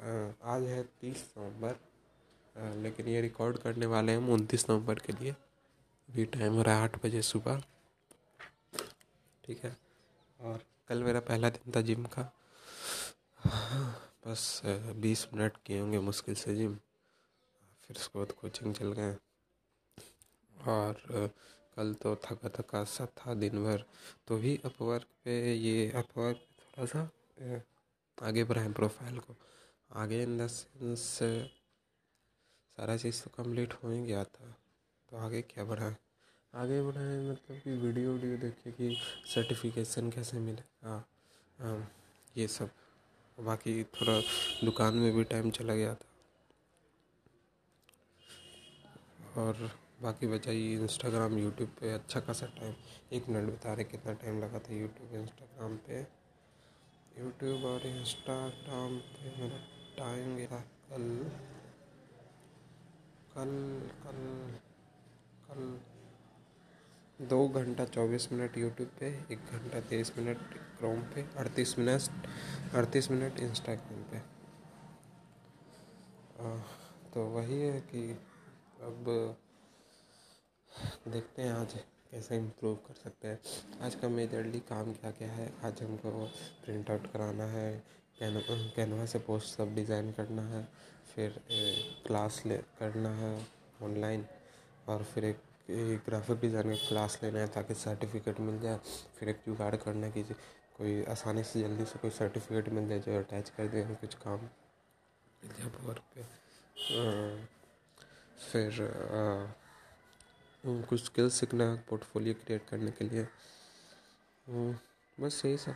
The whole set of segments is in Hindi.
आज है तीस नवंबर लेकिन ये रिकॉर्ड करने वाले हम उनतीस नवंबर के लिए। अभी टाइम हो रहा है आठ बजे सुबह। ठीक है? और कल मेरा पहला दिन था जिम का। बस बीस मिनट किए होंगे मुश्किल से जिम फिर उसके बाद कोचिंग चल गए। और कल तो थका थका सा था दिन भर। तो भी अपवर्क पे ये अपवर्क थोड़ा सा आगे बढ़ाएँ प्रोफ़ाइल को। आगे इन द सेंस सारा चीज़ तो कंप्लीट हो ही गया था। तो आगे क्या बढ़ाएँ? आगे बढ़ाएँ मतलब कि वीडियो वीडियो देखे कि सर्टिफिकेशन कैसे मिले। हाँ ये सब। बाकी थोड़ा दुकान में भी टाइम चला गया था। और बाकी बचाइए इंस्टाग्राम यूट्यूब पे अच्छा खासा टाइम एक मिनट बता रहे कितना टाइम लगा था यूट्यूब इंस्टाग्राम पे। यूट्यूब और इंस्टाग्राम पे मेरा टाइम गया कल कल कल कल, दो घंटा चौबीस मिनट यूट्यूब पे, एक घंटा तेईस मिनट क्रोम पे, अड़तीस मिनट अड़तीस मिनट इंस्टाग्राम पे। तो वही है कि अब देखते हैं आज कैसे इम्प्रूव कर सकते हैं। आज का मेजरली काम क्या क्या है, आज हमको प्रिंट आउट कराना है कैनवा से पोस्ट सब डिज़ाइन करना है फिर क्लास ले करना है ऑनलाइन और फिर एक, ग्राफिक डिज़ाइन का क्लास लेना है ताकि सर्टिफिकेट मिल जाए फिर एक जुगाड़ करना कि कोई आसानी से जल्दी से कोई सर्टिफिकेट मिल जाए जो अटैच कर दें कुछ काम जब वर्क पे। फिर कुछ स्किल्स सीखना है पोर्टफोलियो क्रिएट करने के लिए। बस यही सब।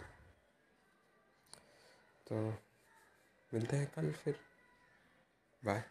तो मिलते हैं कल फिर। बाय